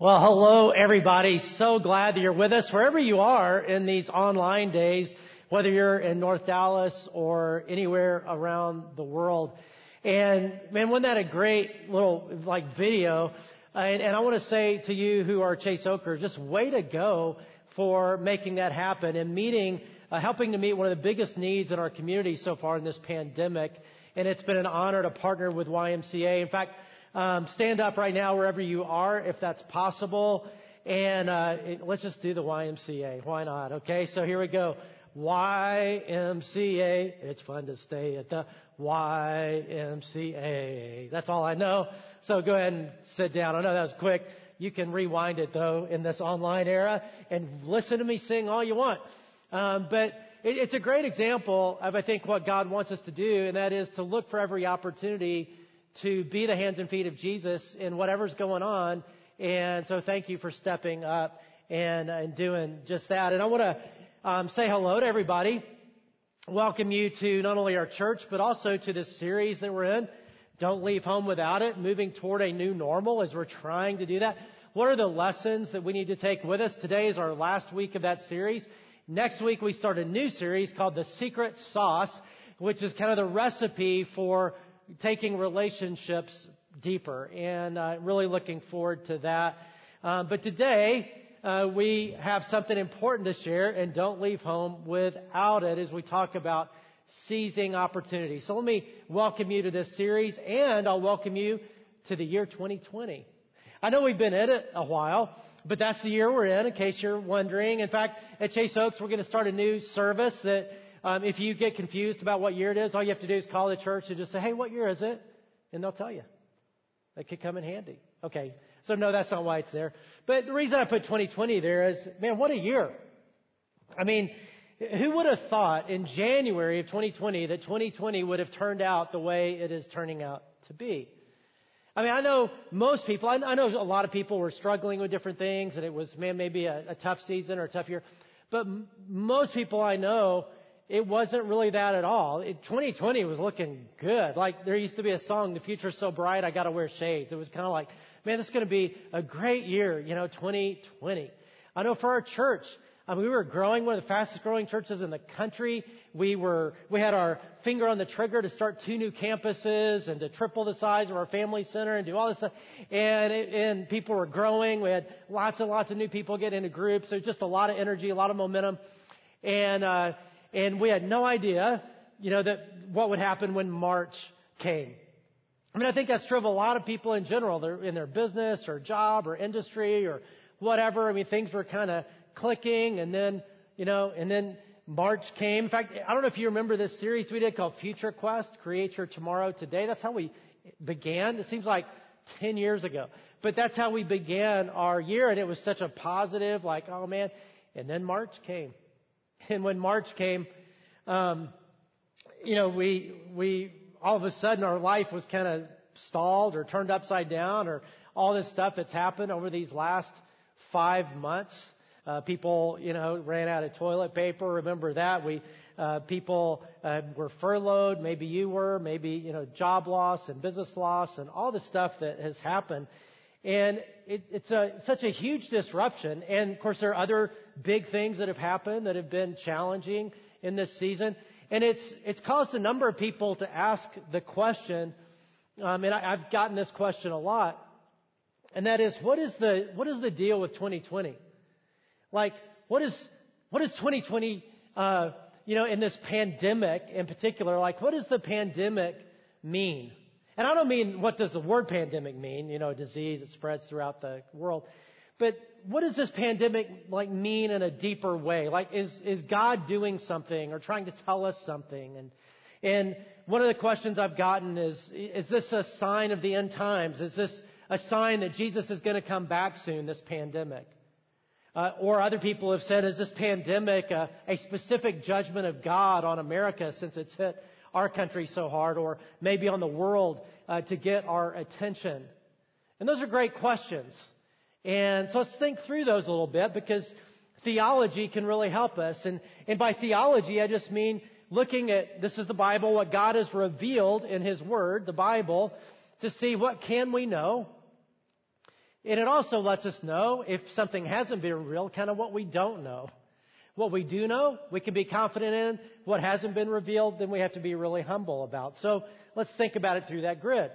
Well, hello everybody. So glad that you're with us wherever you are in these online days, whether you're in North Dallas or anywhere around the world. And man, wasn't that a great little like video? And, and I want to say to you who are Chase Oakers, just way to go for making that happen and meeting, uh, helping to meet one of the biggest needs in our community so far in this pandemic. And it's been an honor to partner with YMCA. In fact, um, stand up right now wherever you are, if that's possible. And uh, it, let's just do the YMCA. Why not? Okay, so here we go. YMCA. It's fun to stay at the YMCA. That's all I know. So go ahead and sit down. I know that was quick. You can rewind it though in this online era and listen to me sing all you want. Um, but it, it's a great example of, I think, what God wants us to do, and that is to look for every opportunity to be the hands and feet of Jesus in whatever's going on. And so thank you for stepping up and, and doing just that. And I want to um, say hello to everybody. Welcome you to not only our church, but also to this series that we're in. Don't leave home without it. Moving toward a new normal as we're trying to do that. What are the lessons that we need to take with us? Today is our last week of that series. Next week we start a new series called The Secret Sauce, which is kind of the recipe for taking relationships deeper, and uh, really looking forward to that. Um, but today, uh, we have something important to share, and don't leave home without it as we talk about seizing opportunity. So let me welcome you to this series, and I'll welcome you to the year 2020. I know we've been in it a while, but that's the year we're in, in case you're wondering. In fact, at Chase Oaks, we're going to start a new service that um, if you get confused about what year it is, all you have to do is call the church and just say, hey, what year is it? And they'll tell you. That could come in handy. Okay. So no, that's not why it's there. But the reason I put 2020 there is, man, what a year. I mean, who would have thought in January of 2020 that 2020 would have turned out the way it is turning out to be? I mean, I know most people, I know a lot of people were struggling with different things and it was, man, maybe a, a tough season or a tough year. But m- most people I know it wasn't really that at all. It, 2020 was looking good. Like there used to be a song, "The Future's So Bright, I Gotta Wear Shades." It was kind of like, man, is going to be a great year, you know, 2020. I know for our church, I mean, we were growing, one of the fastest growing churches in the country. We were, we had our finger on the trigger to start two new campuses and to triple the size of our family center and do all this stuff. And, it, and people were growing. We had lots and lots of new people get into groups. There's just a lot of energy, a lot of momentum. And, uh, and we had no idea, you know, that what would happen when March came. I mean, I think that's true of a lot of people in general. They're in their business or job or industry or whatever. I mean, things were kind of clicking and then, you know, and then March came. In fact, I don't know if you remember this series we did called Future Quest, Create Your Tomorrow Today. That's how we began. It seems like 10 years ago. But that's how we began our year and it was such a positive, like, oh man. And then March came. And when March came, um, you know, we we all of a sudden our life was kind of stalled or turned upside down or all this stuff that's happened over these last five months. Uh, people, you know, ran out of toilet paper. Remember that we uh, people uh, were furloughed. Maybe you were. Maybe you know, job loss and business loss and all the stuff that has happened. And it, it's a, such a huge disruption. And of course, there are other big things that have happened that have been challenging in this season. And it's, it's caused a number of people to ask the question, um, and I, I've gotten this question a lot, and that is, what is the, what is the deal with 2020? Like, what is, what is 2020, uh, you know, in this pandemic in particular, like, what does the pandemic mean? And I don't mean what does the word pandemic mean, you know, disease that spreads throughout the world. But what does this pandemic like mean in a deeper way? Like is is God doing something or trying to tell us something? And and one of the questions I've gotten is is this a sign of the end times? Is this a sign that Jesus is going to come back soon, this pandemic? Uh, or other people have said, is this pandemic a, a specific judgment of God on America since it's hit our country so hard, or maybe on the world uh, to get our attention? And those are great questions. And so let's think through those a little bit because theology can really help us. And, and by theology, I just mean looking at, this is the Bible, what God has revealed in His Word, the Bible, to see what can we know And it also lets us know if something hasn't been revealed, kind of what we don't know. What we do know, we can be confident in. What hasn't been revealed, then we have to be really humble about. So let's think about it through that grid.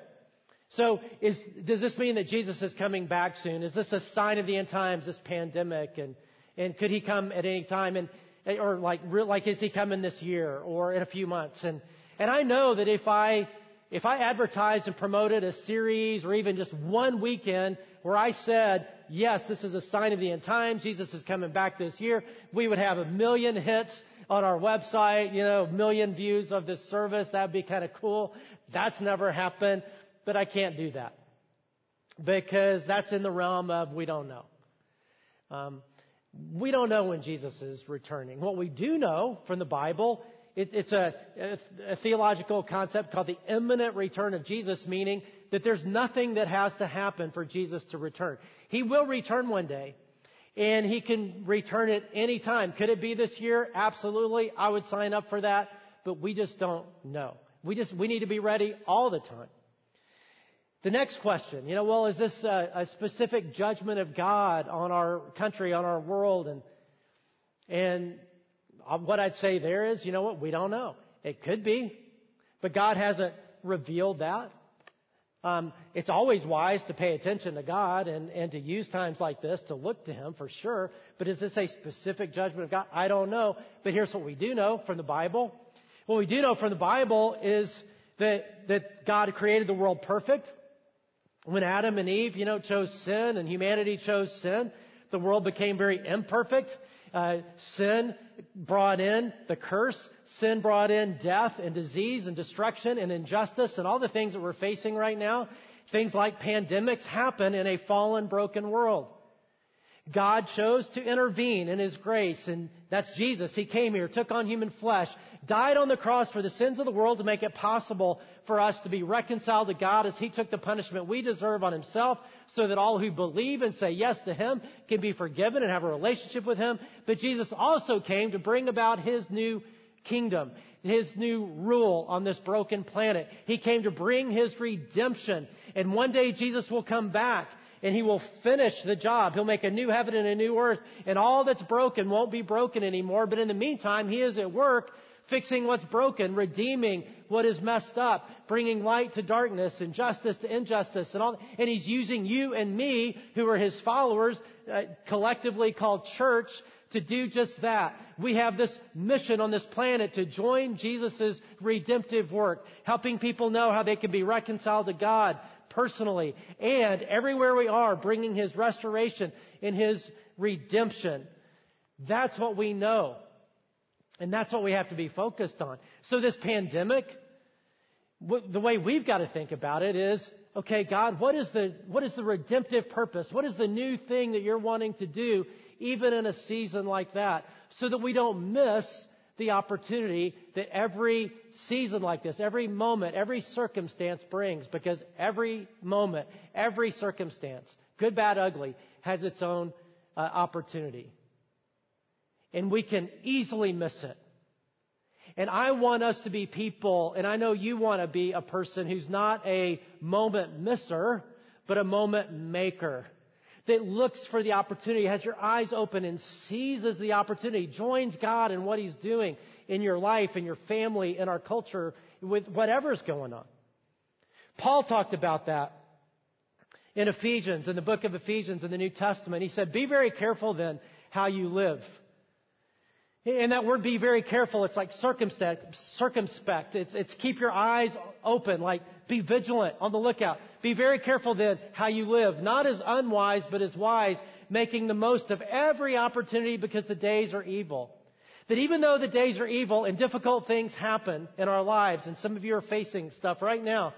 So is, does this mean that Jesus is coming back soon? Is this a sign of the end times, this pandemic? And, and could he come at any time? And, or like, like is he coming this year or in a few months? And, and I know that if I, if I advertised and promoted a series or even just one weekend where I said, yes, this is a sign of the end times, Jesus is coming back this year, we would have a million hits on our website, you know, million views of this service. That'd be kind of cool. That's never happened but I can't do that because that's in the realm of we don't know. Um, we don't know when Jesus is returning. What we do know from the Bible, it, it's a, a, theological concept called the imminent return of Jesus, meaning that there's nothing that has to happen for Jesus to return. He will return one day, and he can return at any time. Could it be this year? Absolutely. I would sign up for that, but we just don't know. We just, we need to be ready all the time. The next question, you know, well, is this a, a, specific judgment of God on our country, on our world? And, and what I'd say there is, you know what, we don't know. It could be, but God hasn't revealed that. Um, it's always wise to pay attention to God and, and to use times like this to look to Him for sure. But is this a specific judgment of God? I don't know. But here's what we do know from the Bible. What we do know from the Bible is that, that God created the world perfect when Adam and Eve, you know, chose sin and humanity chose sin, the world became very imperfect. Uh, sin brought in the curse. Sin brought in death and disease and destruction and injustice and all the things that we're facing right now. Things like pandemics happen in a fallen, broken world. God chose to intervene in His grace, and that's Jesus. He came here, took on human flesh, died on the cross for the sins of the world to make it possible for us to be reconciled to God as He took the punishment we deserve on Himself so that all who believe and say yes to Him can be forgiven and have a relationship with Him. But Jesus also came to bring about His new kingdom, His new rule on this broken planet. He came to bring His redemption. And one day Jesus will come back and he will finish the job. He'll make a new heaven and a new earth, and all that's broken won't be broken anymore. But in the meantime, he is at work fixing what's broken, redeeming what is messed up, bringing light to darkness and justice to injustice and all. And he's using you and me, who are his followers, uh, collectively called church, to do just that. We have this mission on this planet to join Jesus' redemptive work, helping people know how they can be reconciled to God, personally and everywhere we are, bringing His restoration and His redemption. That's what we know. And that's what we have to be focused on. So this pandemic, the way we've got to think about it is, okay, God, what is the, what is the redemptive purpose? What is the new thing that you're wanting to do even in a season like that so that we don't miss the opportunity that every season like this, every moment, every circumstance brings because every moment, every circumstance, good, bad, ugly, has its own uh, opportunity. And we can easily miss it. And I want us to be people, and I know you want to be a person who's not a moment misser, but a moment maker that looks for the opportunity, has your eyes open and seizes the opportunity, joins God in what He's doing in your life, in your family, in our culture, with whatever's going on. Paul talked about that in Ephesians, in the book of Ephesians in the New Testament. He said, Be very careful then how you live. And that word be very careful, it's like circumspect, circumspect. It's, it's keep your eyes open, like be vigilant on the lookout. Be very careful then how you live, not as unwise, but as wise, making the most of every opportunity because the days are evil. That even though the days are evil and difficult things happen in our lives, and some of you are facing stuff right now,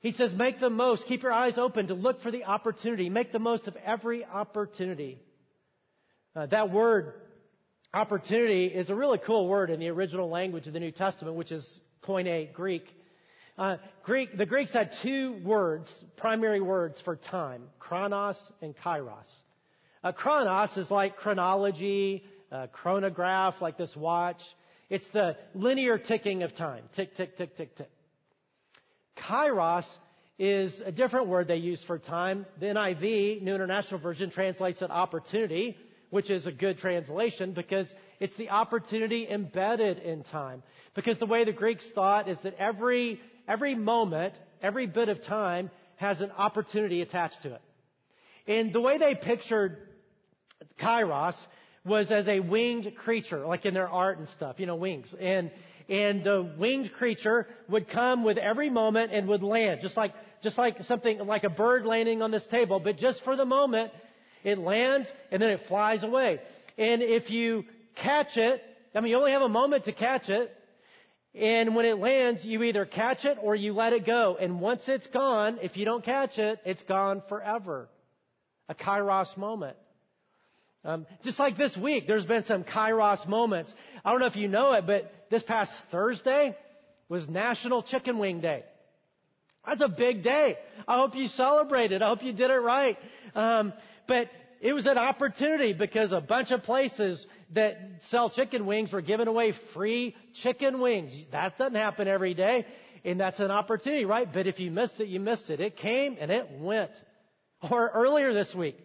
he says, make the most, keep your eyes open to look for the opportunity, make the most of every opportunity. Uh, that word, opportunity, is a really cool word in the original language of the New Testament, which is koine Greek. Uh, Greek, the Greeks had two words, primary words for time, chronos and kairos. Uh, chronos is like chronology, uh, chronograph, like this watch. It's the linear ticking of time. Tick, tick, tick, tick, tick. Kairos is a different word they use for time. The NIV, New International Version, translates it opportunity, which is a good translation because it's the opportunity embedded in time. Because the way the Greeks thought is that every, every moment, every bit of time has an opportunity attached to it. And the way they pictured Kairos was as a winged creature, like in their art and stuff, you know, wings. And, and the winged creature would come with every moment and would land, just like, just like something, like a bird landing on this table, but just for the moment, it lands and then it flies away. And if you catch it, I mean, you only have a moment to catch it, and when it lands, you either catch it or you let it go. And once it's gone, if you don't catch it, it's gone forever. A kairos moment. Um, just like this week, there's been some kairos moments. I don't know if you know it, but this past Thursday was National Chicken Wing Day. That's a big day. I hope you celebrated. I hope you did it right. Um, but it was an opportunity because a bunch of places that sell chicken wings were giving away free chicken wings. That doesn't happen every day. And that's an opportunity, right? But if you missed it, you missed it. It came and it went. Or earlier this week,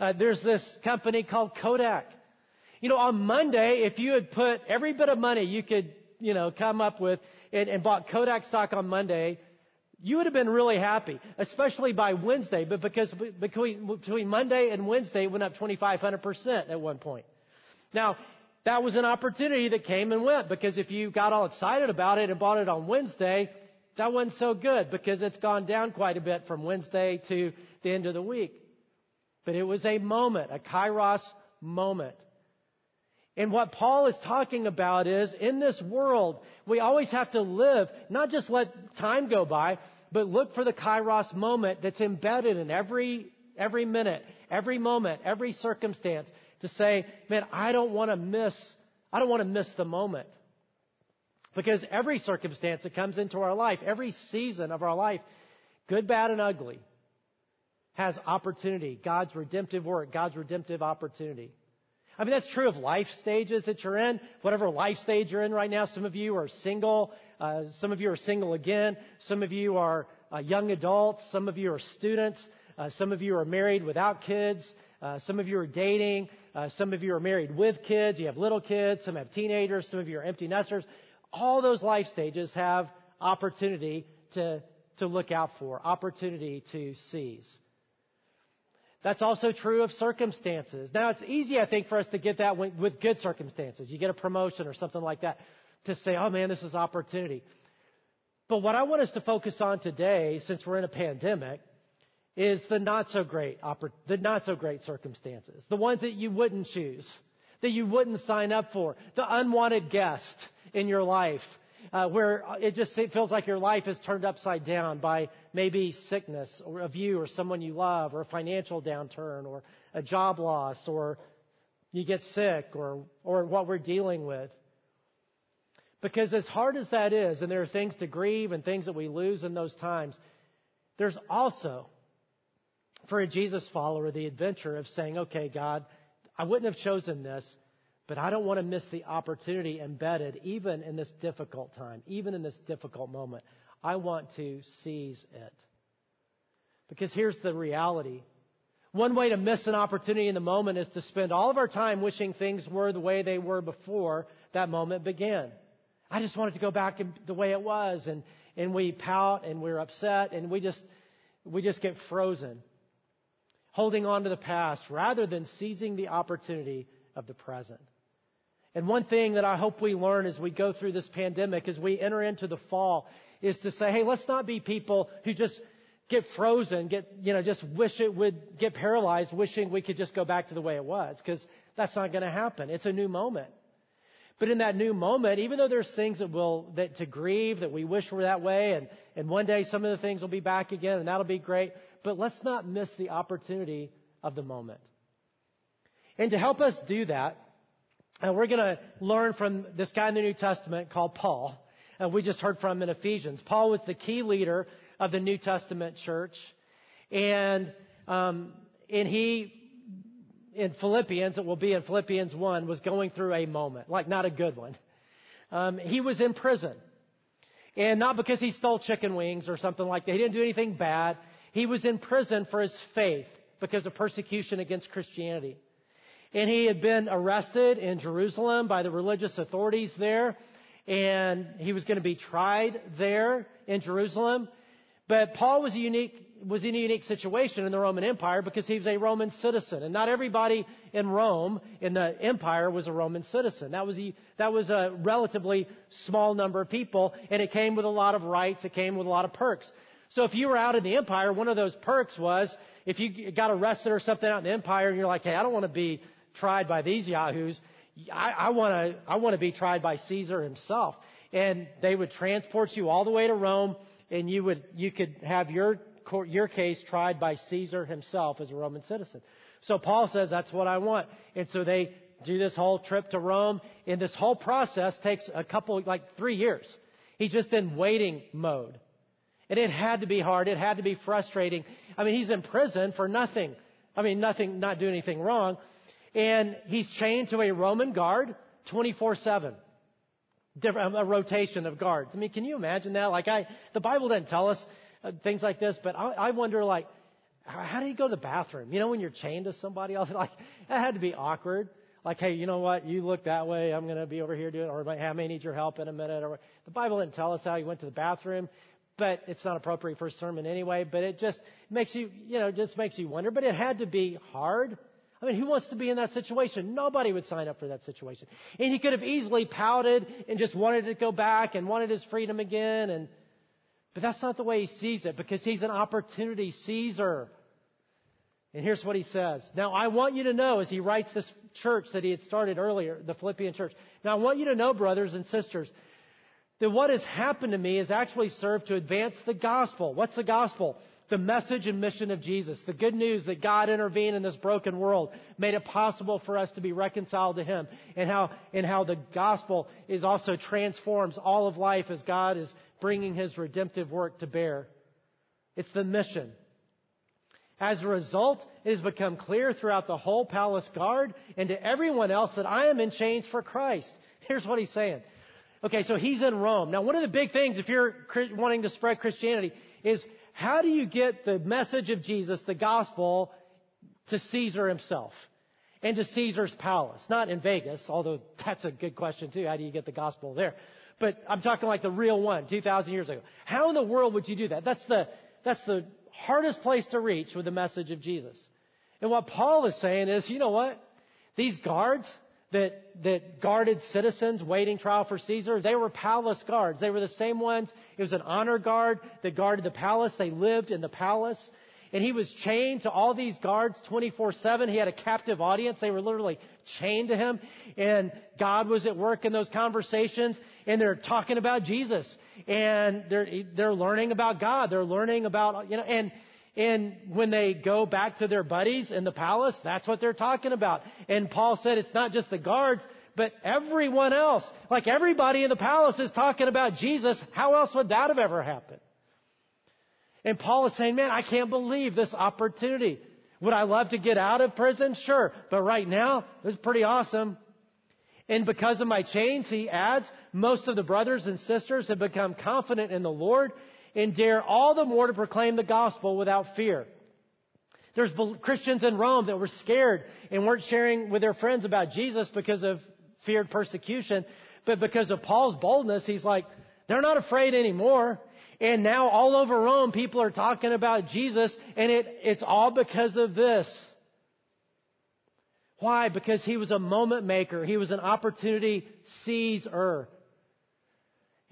uh, there's this company called Kodak. You know, on Monday, if you had put every bit of money you could, you know, come up with and, and bought Kodak stock on Monday, you would have been really happy, especially by Wednesday, but because between, between Monday and Wednesday, it went up 2,500% at one point. Now, that was an opportunity that came and went because if you got all excited about it and bought it on Wednesday, that wasn't so good because it's gone down quite a bit from Wednesday to the end of the week. But it was a moment, a kairos moment. And what Paul is talking about is in this world, we always have to live, not just let time go by, but look for the kairos moment that's embedded in every, every minute, every moment, every circumstance to say, man, I don't want to miss, I don't want to miss the moment. Because every circumstance that comes into our life, every season of our life, good, bad, and ugly, has opportunity, God's redemptive work, God's redemptive opportunity. I mean, that's true of life stages that you're in, whatever life stage you're in right now. Some of you are single. Uh, some of you are single again. Some of you are uh, young adults. Some of you are students. Uh, some of you are married without kids. Uh, some of you are dating. Uh, some of you are married with kids. You have little kids. Some have teenagers. Some of you are empty nesters. All those life stages have opportunity to, to look out for, opportunity to seize. That's also true of circumstances. Now, it's easy, I think, for us to get that with good circumstances. You get a promotion or something like that to say, oh man, this is opportunity. But what I want us to focus on today, since we're in a pandemic, is the not so great, the not so great circumstances. The ones that you wouldn't choose, that you wouldn't sign up for, the unwanted guest in your life, uh, where it just feels like your life is turned upside down by maybe sickness or of you or someone you love or a financial downturn or a job loss or you get sick or, or what we're dealing with. Because as hard as that is, and there are things to grieve and things that we lose in those times, there's also, for a Jesus follower, the adventure of saying, okay, God, I wouldn't have chosen this, but I don't want to miss the opportunity embedded even in this difficult time, even in this difficult moment. I want to seize it. Because here's the reality. One way to miss an opportunity in the moment is to spend all of our time wishing things were the way they were before that moment began. I just wanted to go back the way it was and, and we pout and we're upset and we just, we just get frozen. Holding on to the past rather than seizing the opportunity of the present. And one thing that I hope we learn as we go through this pandemic, as we enter into the fall, is to say, hey, let's not be people who just get frozen, get, you know, just wish it would get paralyzed, wishing we could just go back to the way it was, because that's not going to happen. It's a new moment. But in that new moment, even though there's things that will, that to grieve, that we wish were that way, and, and one day some of the things will be back again, and that'll be great, but let's not miss the opportunity of the moment. And to help us do that, and we're going to learn from this guy in the New Testament called Paul. And we just heard from him in Ephesians. Paul was the key leader of the New Testament church. And, um, and he, in Philippians, it will be in Philippians 1, was going through a moment, like not a good one. Um, he was in prison. And not because he stole chicken wings or something like that. He didn't do anything bad. He was in prison for his faith because of persecution against Christianity. And he had been arrested in Jerusalem by the religious authorities there. And he was going to be tried there in Jerusalem. But Paul was unique, was in a unique situation in the Roman Empire because he was a Roman citizen. And not everybody in Rome, in the empire, was a Roman citizen. That was a, that was a relatively small number of people, and it came with a lot of rights, it came with a lot of perks. So if you were out in the empire, one of those perks was if you got arrested or something out in the empire and you're like, hey, I don't want to be tried by these yahoos. I, want to, I want to be tried by Caesar himself. And they would transport you all the way to Rome and you would you could have your court, your case tried by Caesar himself as a Roman citizen. So Paul says that's what I want, and so they do this whole trip to Rome, and this whole process takes a couple like three years. He's just in waiting mode, and it had to be hard. It had to be frustrating. I mean, he's in prison for nothing. I mean, nothing, not doing anything wrong, and he's chained to a Roman guard 24 seven different, a rotation of guards. I mean, can you imagine that? Like I, the Bible doesn't tell us uh, things like this, but I, I wonder like, how do you go to the bathroom? You know, when you're chained to somebody else, like that had to be awkward. Like, hey, you know what? You look that way. I'm going to be over here doing, or I may need your help in a minute. Or the Bible didn't tell us how he went to the bathroom, but it's not appropriate for a sermon anyway. But it just makes you, you know, just makes you wonder. But it had to be hard. I mean, who wants to be in that situation? Nobody would sign up for that situation. And he could have easily pouted and just wanted to go back and wanted his freedom again. And, but that's not the way he sees it because he's an opportunity seizer. And here's what he says. Now, I want you to know, as he writes this church that he had started earlier, the Philippian church. Now, I want you to know, brothers and sisters, that what has happened to me has actually served to advance the gospel. What's the gospel? The message and mission of Jesus, the good news that God intervened in this broken world, made it possible for us to be reconciled to Him, and how, and how the gospel is also transforms all of life as God is bringing His redemptive work to bear. It's the mission. As a result, it has become clear throughout the whole palace guard and to everyone else that I am in chains for Christ. Here's what he's saying. Okay, so he's in Rome. Now, one of the big things, if you're wanting to spread Christianity, is how do you get the message of Jesus, the gospel, to Caesar himself and to Caesar's palace? Not in Vegas, although that's a good question too. How do you get the gospel there? But I'm talking like the real one, 2,000 years ago. How in the world would you do that? That's the, that's the hardest place to reach with the message of Jesus. And what Paul is saying is, you know what? These guards, that, that guarded citizens waiting trial for Caesar, they were palace guards. They were the same ones. It was an honor guard that guarded the palace. They lived in the palace. And he was chained to all these guards 24-7. He had a captive audience. They were literally chained to him. And God was at work in those conversations. And they're talking about Jesus. And they're, they're learning about God. They're learning about, you know, and, and when they go back to their buddies in the palace, that's what they're talking about. And Paul said it's not just the guards, but everyone else. Like everybody in the palace is talking about Jesus. How else would that have ever happened? And Paul is saying, man, I can't believe this opportunity. Would I love to get out of prison? Sure. But right now, it's pretty awesome. And because of my chains, he adds, most of the brothers and sisters have become confident in the Lord and dare all the more to proclaim the gospel without fear. There's Christians in Rome that were scared and weren't sharing with their friends about Jesus because of feared persecution. But because of Paul's boldness, he's like, they're not afraid anymore. And now all over Rome, people are talking about Jesus, and it, it's all because of this. Why? Because he was a moment maker. He was an opportunity seizer.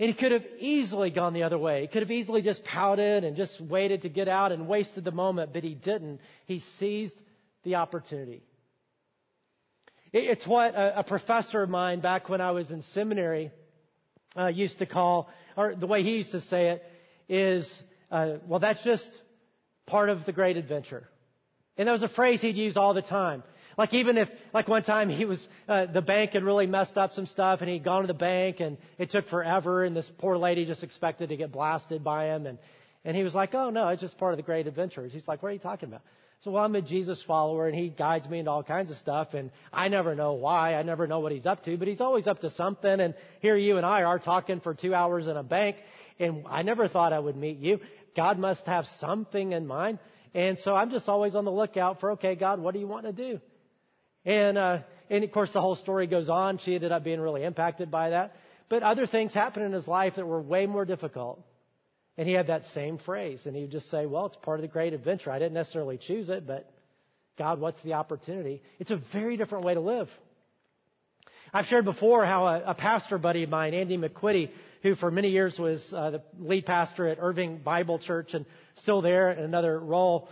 And he could have easily gone the other way. He could have easily just pouted and just waited to get out and wasted the moment, but he didn't. He seized the opportunity. It's what a, professor of mine back when I was in seminary uh, used to call, or the way he used to say it is, uh, well, that's just part of the great adventure. And that was a phrase he'd use all the time. Like even if, like one time he was, uh, the bank had really messed up some stuff and he'd gone to the bank and it took forever and this poor lady just expected to get blasted by him and, and he was like, oh no, it's just part of the great adventure. She's like, what are you talking about? So well, I'm a Jesus follower and he guides me into all kinds of stuff and I never know why. I never know what he's up to, but he's always up to something. And here you and I are talking for two hours in a bank And I never thought I would meet you. God must have something in mind. And so I'm just always on the lookout for, okay, God, what do you want to do? And, uh, and of course the whole story goes on. She ended up being really impacted by that. But other things happened in his life that were way more difficult. And he had that same phrase. And he would just say, well, it's part of the great adventure. I didn't necessarily choose it, but God, what's the opportunity? It's a very different way to live. I've shared before how a, a pastor buddy of mine, Andy McQuitty, who for many years was uh, the lead pastor at Irving Bible Church and still there in another role,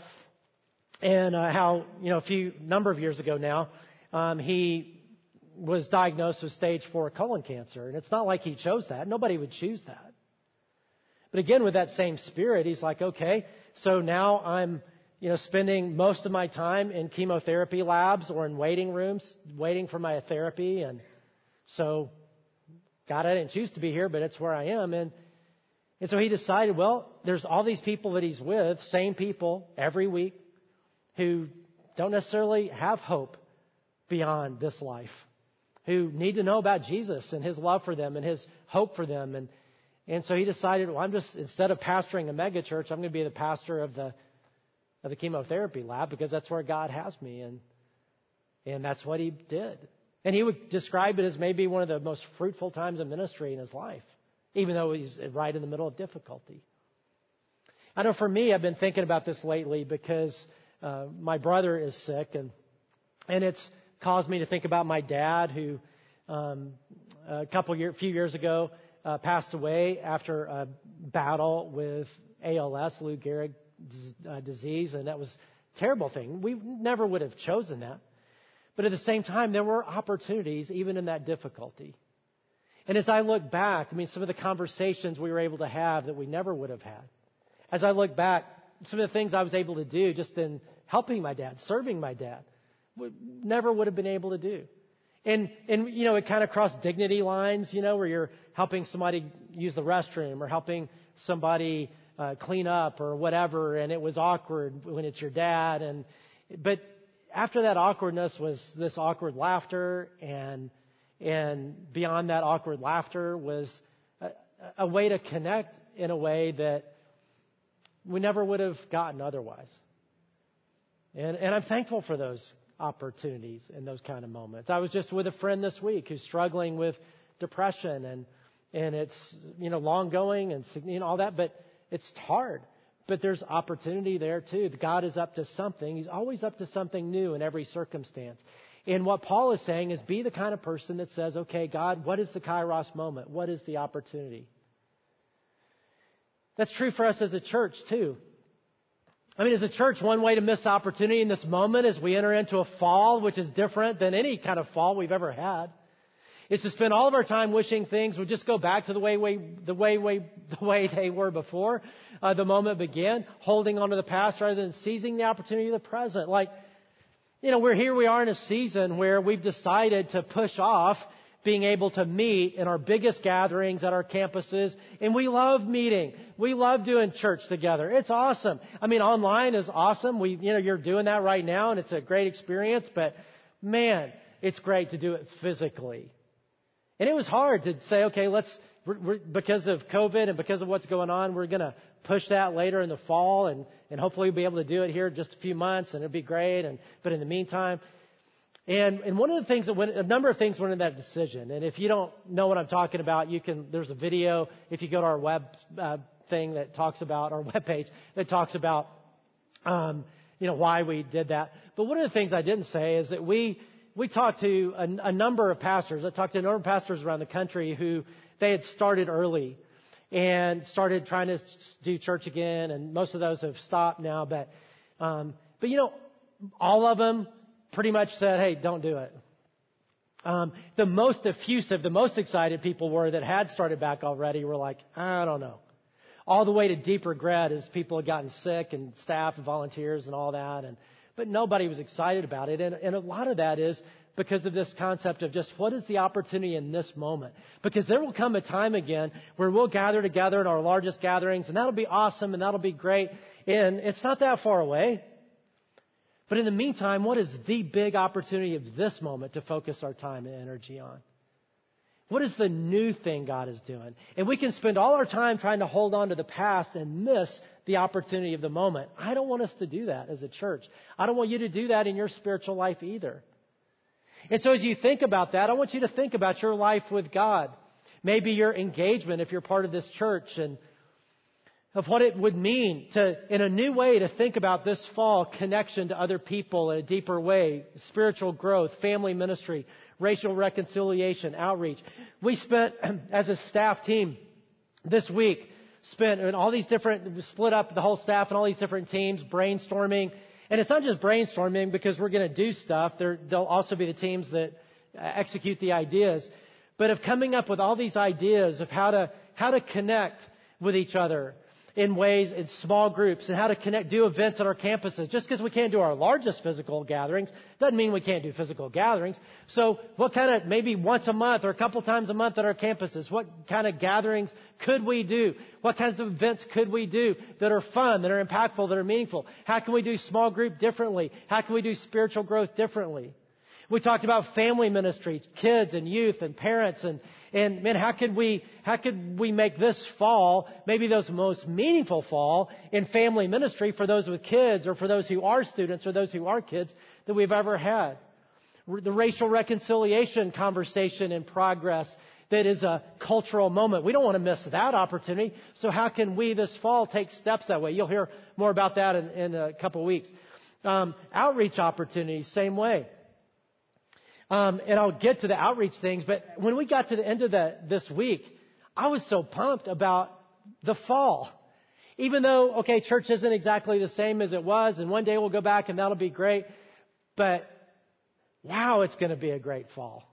and uh, how you know a few number of years ago now, um, he was diagnosed with stage four colon cancer, and it's not like he chose that. Nobody would choose that. But again, with that same spirit, he's like, okay, so now I'm you know, spending most of my time in chemotherapy labs or in waiting rooms, waiting for my therapy. And so, God, I didn't choose to be here, but it's where I am. And, and so he decided, well, there's all these people that he's with, same people every week, who don't necessarily have hope beyond this life, who need to know about Jesus and his love for them and his hope for them. And, and so he decided, well, I'm just, instead of pastoring a megachurch, I'm going to be the pastor of the of the chemotherapy lab because that's where God has me. And, and that's what he did. And he would describe it as maybe one of the most fruitful times of ministry in his life, even though he's right in the middle of difficulty. I know for me, I've been thinking about this lately because uh, my brother is sick, and and it's caused me to think about my dad, who um, a couple year, few years ago uh, passed away after a battle with ALS, Lou Gehrig uh, disease, and that was a terrible thing. We never would have chosen that. But at the same time, there were opportunities even in that difficulty. And as I look back, I mean, some of the conversations we were able to have that we never would have had. As I look back, some of the things I was able to do just in helping my dad, serving my dad, never would have been able to do. And, and, you know, it kind of crossed dignity lines, you know, where you're helping somebody use the restroom or helping somebody uh, clean up or whatever, and it was awkward when it's your dad. And but after that awkwardness was this awkward laughter, and and beyond that awkward laughter was a, a way to connect in a way that we never would have gotten otherwise. And, and I'm thankful for those opportunities and those kind of moments. I was just with a friend this week who's struggling with depression and and it's you know long going and you know all that, but it's hard, but there's opportunity there too. God is up to something. He's always up to something new in every circumstance. And what Paul is saying is be the kind of person that says, okay, God, what is the kairos moment? What is the opportunity? That's true for us as a church too. I mean, as a church, one way to miss opportunity in this moment as we enter into a fall, which is different than any kind of fall we've ever had is to spend all of our time wishing things would just go back to the way, way, the way, way, the way they were before uh, the moment began, holding on to the past rather than seizing the opportunity of the present. Like, you know, we're here, we are in a season where we've decided to push off being able to meet in our biggest gatherings at our campuses. And we love meeting. We love doing church together. It's awesome. I mean, online is awesome. We, you know, you're doing that right now and it's a great experience, but man, it's great to do it physically. And it was hard to say, okay, let's, we're, we're, because of COVID and because of what's going on, we're going to push that later in the fall and, and hopefully we'll be able to do it here in just a few months and it'll be great. And, but in the meantime, and, and one of the things that went, a number of things went in that decision. And if you don't know what I'm talking about, you can, there's a video, if you go to our web, uh, thing that talks about, our web page that talks about, um, you know, why we did that. But one of the things I didn't say is that we, we talked to a, a number of pastors. I talked to a number of pastors around the country who they had started early and started trying to do church again, and most of those have stopped now. But, um, but you know, all of them pretty much said, "Hey, don't do it." Um, the most effusive, the most excited people were that had started back already were like, "I don't know." All the way to deep regret as people had gotten sick and staff and volunteers and all that, and but nobody was excited about it. And, and a lot of that is because of this concept of just what is the opportunity in this moment? Because there will come a time again where we'll gather together in our largest gatherings and that'll be awesome and that'll be great. And it's not that far away. But in the meantime, what is the big opportunity of this moment to focus our time and energy on? What is the new thing God is doing? And we can spend all our time trying to hold on to the past and miss the opportunity of the moment. I don't want us to do that as a church. I don't want you to do that in your spiritual life either. And so as you think about that, I want you to think about your life with God. Maybe your engagement if you're part of this church and of what it would mean to, in a new way, to think about this fall connection to other people in a deeper way, spiritual growth, family ministry, racial reconciliation, outreach. We spent, as a staff team, this week, spent in all these different, split up the whole staff in all these different teams, brainstorming. And it's not just brainstorming because we're going to do stuff. There, there'll also be the teams that uh, execute the ideas. But of coming up with all these ideas of how to, how to connect with each other, in ways in small groups and how to connect, do events on our campuses. Just because we can't do our largest physical gatherings doesn't mean we can't do physical gatherings. So what kind of, maybe once a month or a couple times a month at our campuses, what kind of gatherings could we do? What kinds of events could we do that are fun, that are impactful, that are meaningful? How can we do small group differently? How can we do spiritual growth differently? We talked about family ministry, kids and youth and parents and, and man, how could we, how could we make this fall maybe those most meaningful fall in family ministry for those with kids or for those who are students or those who are kids that we've ever had? The racial reconciliation conversation in progress that is a cultural moment. We don't want to miss that opportunity. So how can we this fall take steps that way? You'll hear more about that in, in a couple of weeks. Um, outreach opportunities, same way. Um, and I'll get to the outreach things, but when we got to the end of the, this week, I was so pumped about the fall. Even though, okay, church isn't exactly the same as it was, and one day we'll go back and that'll be great, but wow, it's going to be a great fall.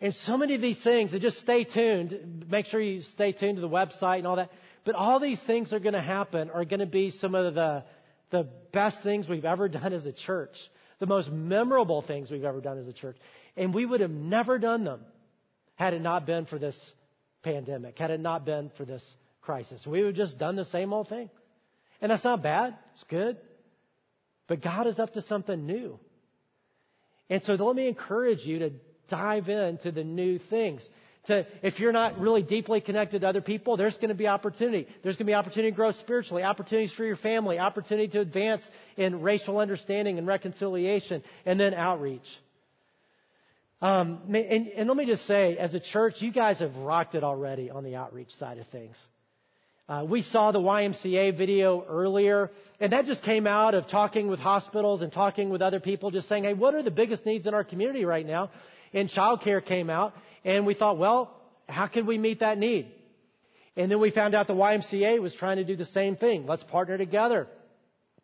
And so many of these things, and just stay tuned, make sure you stay tuned to the website and all that, but all these things are going to happen are going to be some of the, the best things we've ever done as a church the most memorable things we've ever done as a church. And we would have never done them had it not been for this pandemic, had it not been for this crisis. We would have just done the same old thing. And that's not bad. It's good. But God is up to something new. And so let me encourage you to dive into the new things to, if you're not really deeply connected to other people, there's going to be opportunity. There's going to be opportunity to grow spiritually, opportunities for your family, opportunity to advance in racial understanding and reconciliation, and then outreach. Um, and, and let me just say, as a church, you guys have rocked it already on the outreach side of things. Uh, we saw the YMCA video earlier, and that just came out of talking with hospitals and talking with other people, just saying, hey, what are the biggest needs in our community right now? And childcare came out, and we thought, well, how can we meet that need? And then we found out the YMCA was trying to do the same thing. Let's partner together.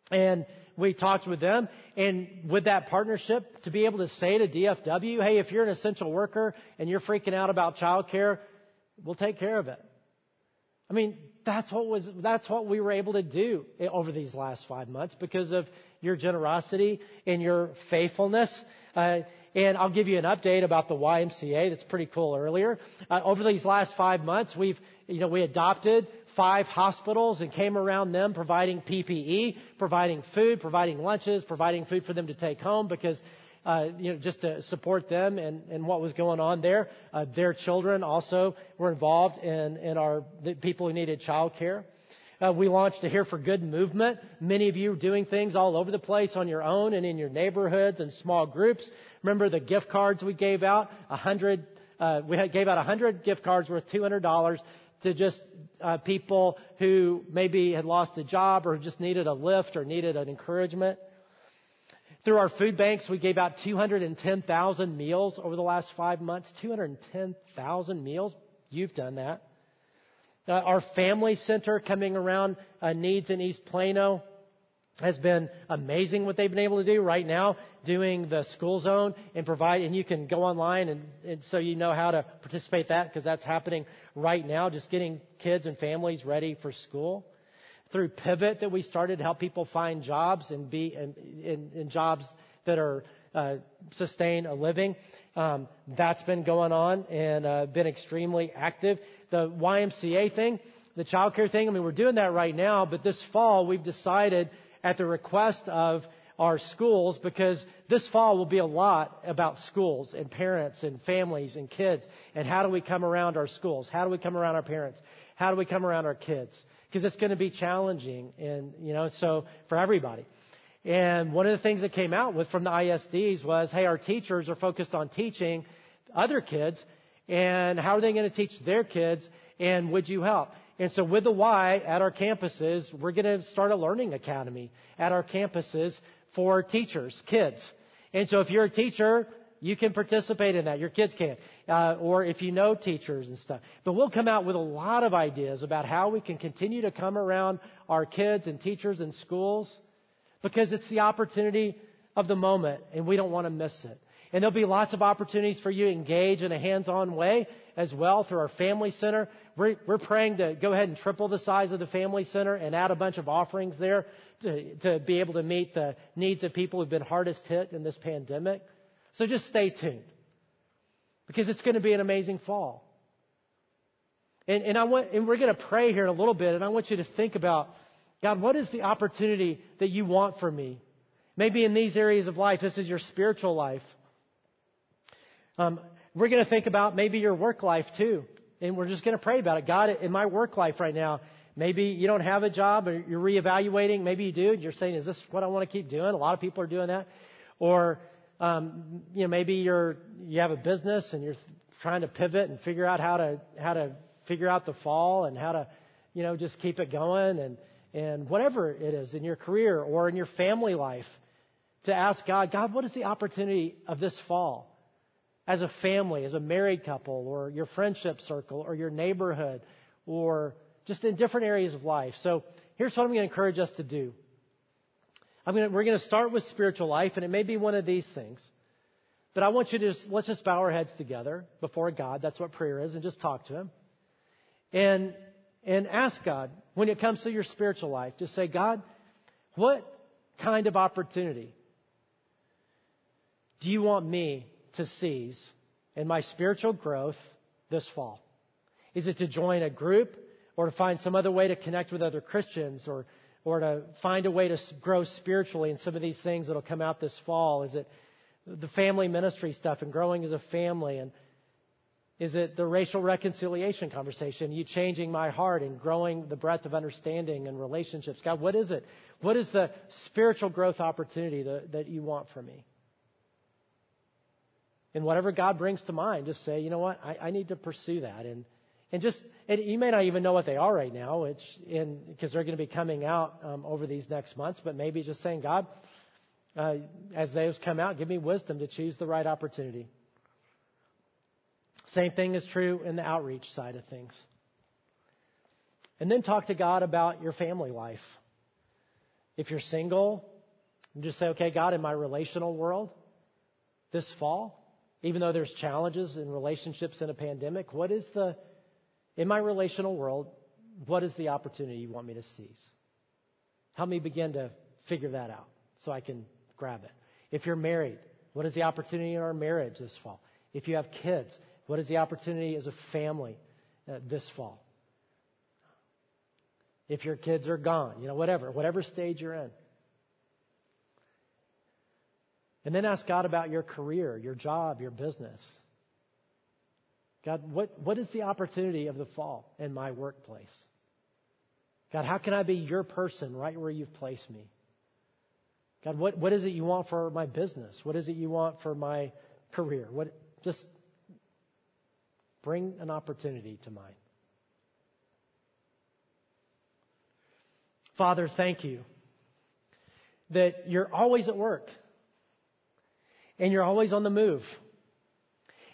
And we talked with them and with that partnership to be able to say to DFW, hey, if you're an essential worker and you're freaking out about childcare, we'll take care of it. I mean, that's what was, that's what we were able to do over these last five months because of your generosity and your faithfulness. Uh, and I'll give you an update about the YMCA. That's pretty cool earlier. Uh, over these last five months, we've, you know, we adopted five hospitals and came around them providing PPE, providing food, providing lunches, providing food for them to take home because uh, you know, just to support them and, and what was going on there. Uh, their children also were involved in, in our the people who needed child care. Uh, we launched a Here for Good movement. Many of you are doing things all over the place on your own and in your neighborhoods and small groups. Remember the gift cards we gave out? A hundred, uh, we gave out a hundred gift cards worth $200 to just uh, people who maybe had lost a job or just needed a lift or needed an encouragement. Through our food banks, we gave out 210,000 meals over the last five months. 210,000 meals. You've done that. Uh, our family center coming around uh, needs in East Plano has been amazing what they've been able to do right now doing the school zone and provide and you can go online and, and so you know how to participate that because that's happening right now just getting kids and families ready for school. Through pivot that we started to help people find jobs and be in, in, in jobs that are uh, sustain a living um, that's been going on and uh, been extremely active the YMCA thing, the child care thing. I mean, we're doing that right now, but this fall we've decided at the request of our schools because this fall will be a lot about schools and parents and families and kids and how do we come around our schools? How do we come around our parents? How do we come around our kids? Because it's going to be challenging and, you know, so for everybody. And one of the things that came out with from the ISDs was, hey, our teachers are focused on teaching other kids and how are they going to teach their kids and would you help? And so with the Y at our campuses, we're going to start a learning academy at our campuses for teachers, kids. And so if you're a teacher, you can participate in that. Your kids can. Uh, or if you know teachers and stuff. But we'll come out with a lot of ideas about how we can continue to come around our kids and teachers and schools because it's the opportunity of the moment and we don't want to miss it. And there'll be lots of opportunities for you to engage in a hands-on way as well through our family center. We're, we're praying to go ahead and triple the size of the family center and add a bunch of offerings there to, to be able to meet the needs of people who've been hardest hit in this pandemic. So just stay tuned because it's going to be an amazing fall. And, and I want, and we're going to pray here in a little bit, and I want you to think about, God, what is the opportunity that you want for me? Maybe in these areas of life, this is your spiritual life. Um, we're going to think about maybe your work life too. And we're just going to pray about it. God, in my work life right now, maybe you don't have a job or you're reevaluating. Maybe you do. And you're saying, is this what I want to keep doing? A lot of people are doing that. Or, um, you know, maybe you're, you have a business and you're trying to pivot and figure out how to, how to figure out the fall and how to, you know, just keep it going and, and whatever it is in your career or in your family life to ask God, God, what is the opportunity of this fall? As a family, as a married couple, or your friendship circle, or your neighborhood, or just in different areas of life. So here's what I'm going to encourage us to do. Going to, we're going to start with spiritual life, and it may be one of these things. But I want you to just, let's just bow our heads together before God. That's what prayer is, and just talk to Him. And, and ask God, when it comes to your spiritual life, just say, God, what kind of opportunity do you want me to seize in my spiritual growth this fall? Is it to join a group or to find some other way to connect with other Christians or, or to find a way to grow spiritually in some of these things that'll come out this fall? Is it the family ministry stuff and growing as a family? And is it the racial reconciliation conversation? You changing my heart and growing the breadth of understanding and relationships? God, what is it? What is the spiritual growth opportunity that, that you want for me? And whatever God brings to mind, just say, you know what, I, I need to pursue that. And, and just, and you may not even know what they are right now, which because they're going to be coming out um, over these next months, but maybe just saying, God, uh, as those come out, give me wisdom to choose the right opportunity. Same thing is true in the outreach side of things. And then talk to God about your family life. If you're single, just say, okay, God, in my relational world, this fall, even though there's challenges in relationships in a pandemic, what is the, in my relational world, what is the opportunity you want me to seize? Help me begin to figure that out so I can grab it. If you're married, what is the opportunity in our marriage this fall? If you have kids, what is the opportunity as a family uh, this fall? If your kids are gone, you know, whatever, whatever stage you're in. And then ask God about your career, your job, your business. God, what, what is the opportunity of the fall in my workplace? God, how can I be your person right where you've placed me? God, what, what is it you want for my business? What is it you want for my career? What, just bring an opportunity to mind. Father, thank you that you're always at work and you're always on the move.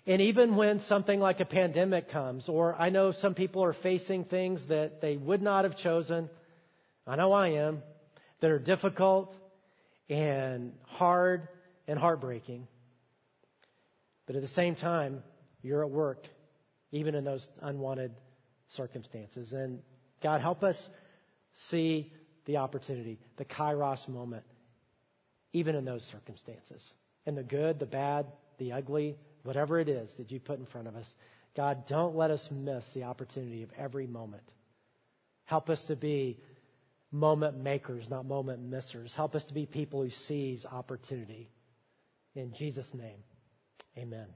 And even when something like a pandemic comes, or I know some people are facing things that they would not have chosen, I know I am, that are difficult and hard and heartbreaking. But at the same time, you're at work, even in those unwanted circumstances. And God, help us see the opportunity, the kairos moment, even in those circumstances and the good, the bad, the ugly, whatever it is that you put in front of us. God, don't let us miss the opportunity of every moment. Help us to be moment makers, not moment missers. Help us to be people who seize opportunity. In Jesus' name, amen.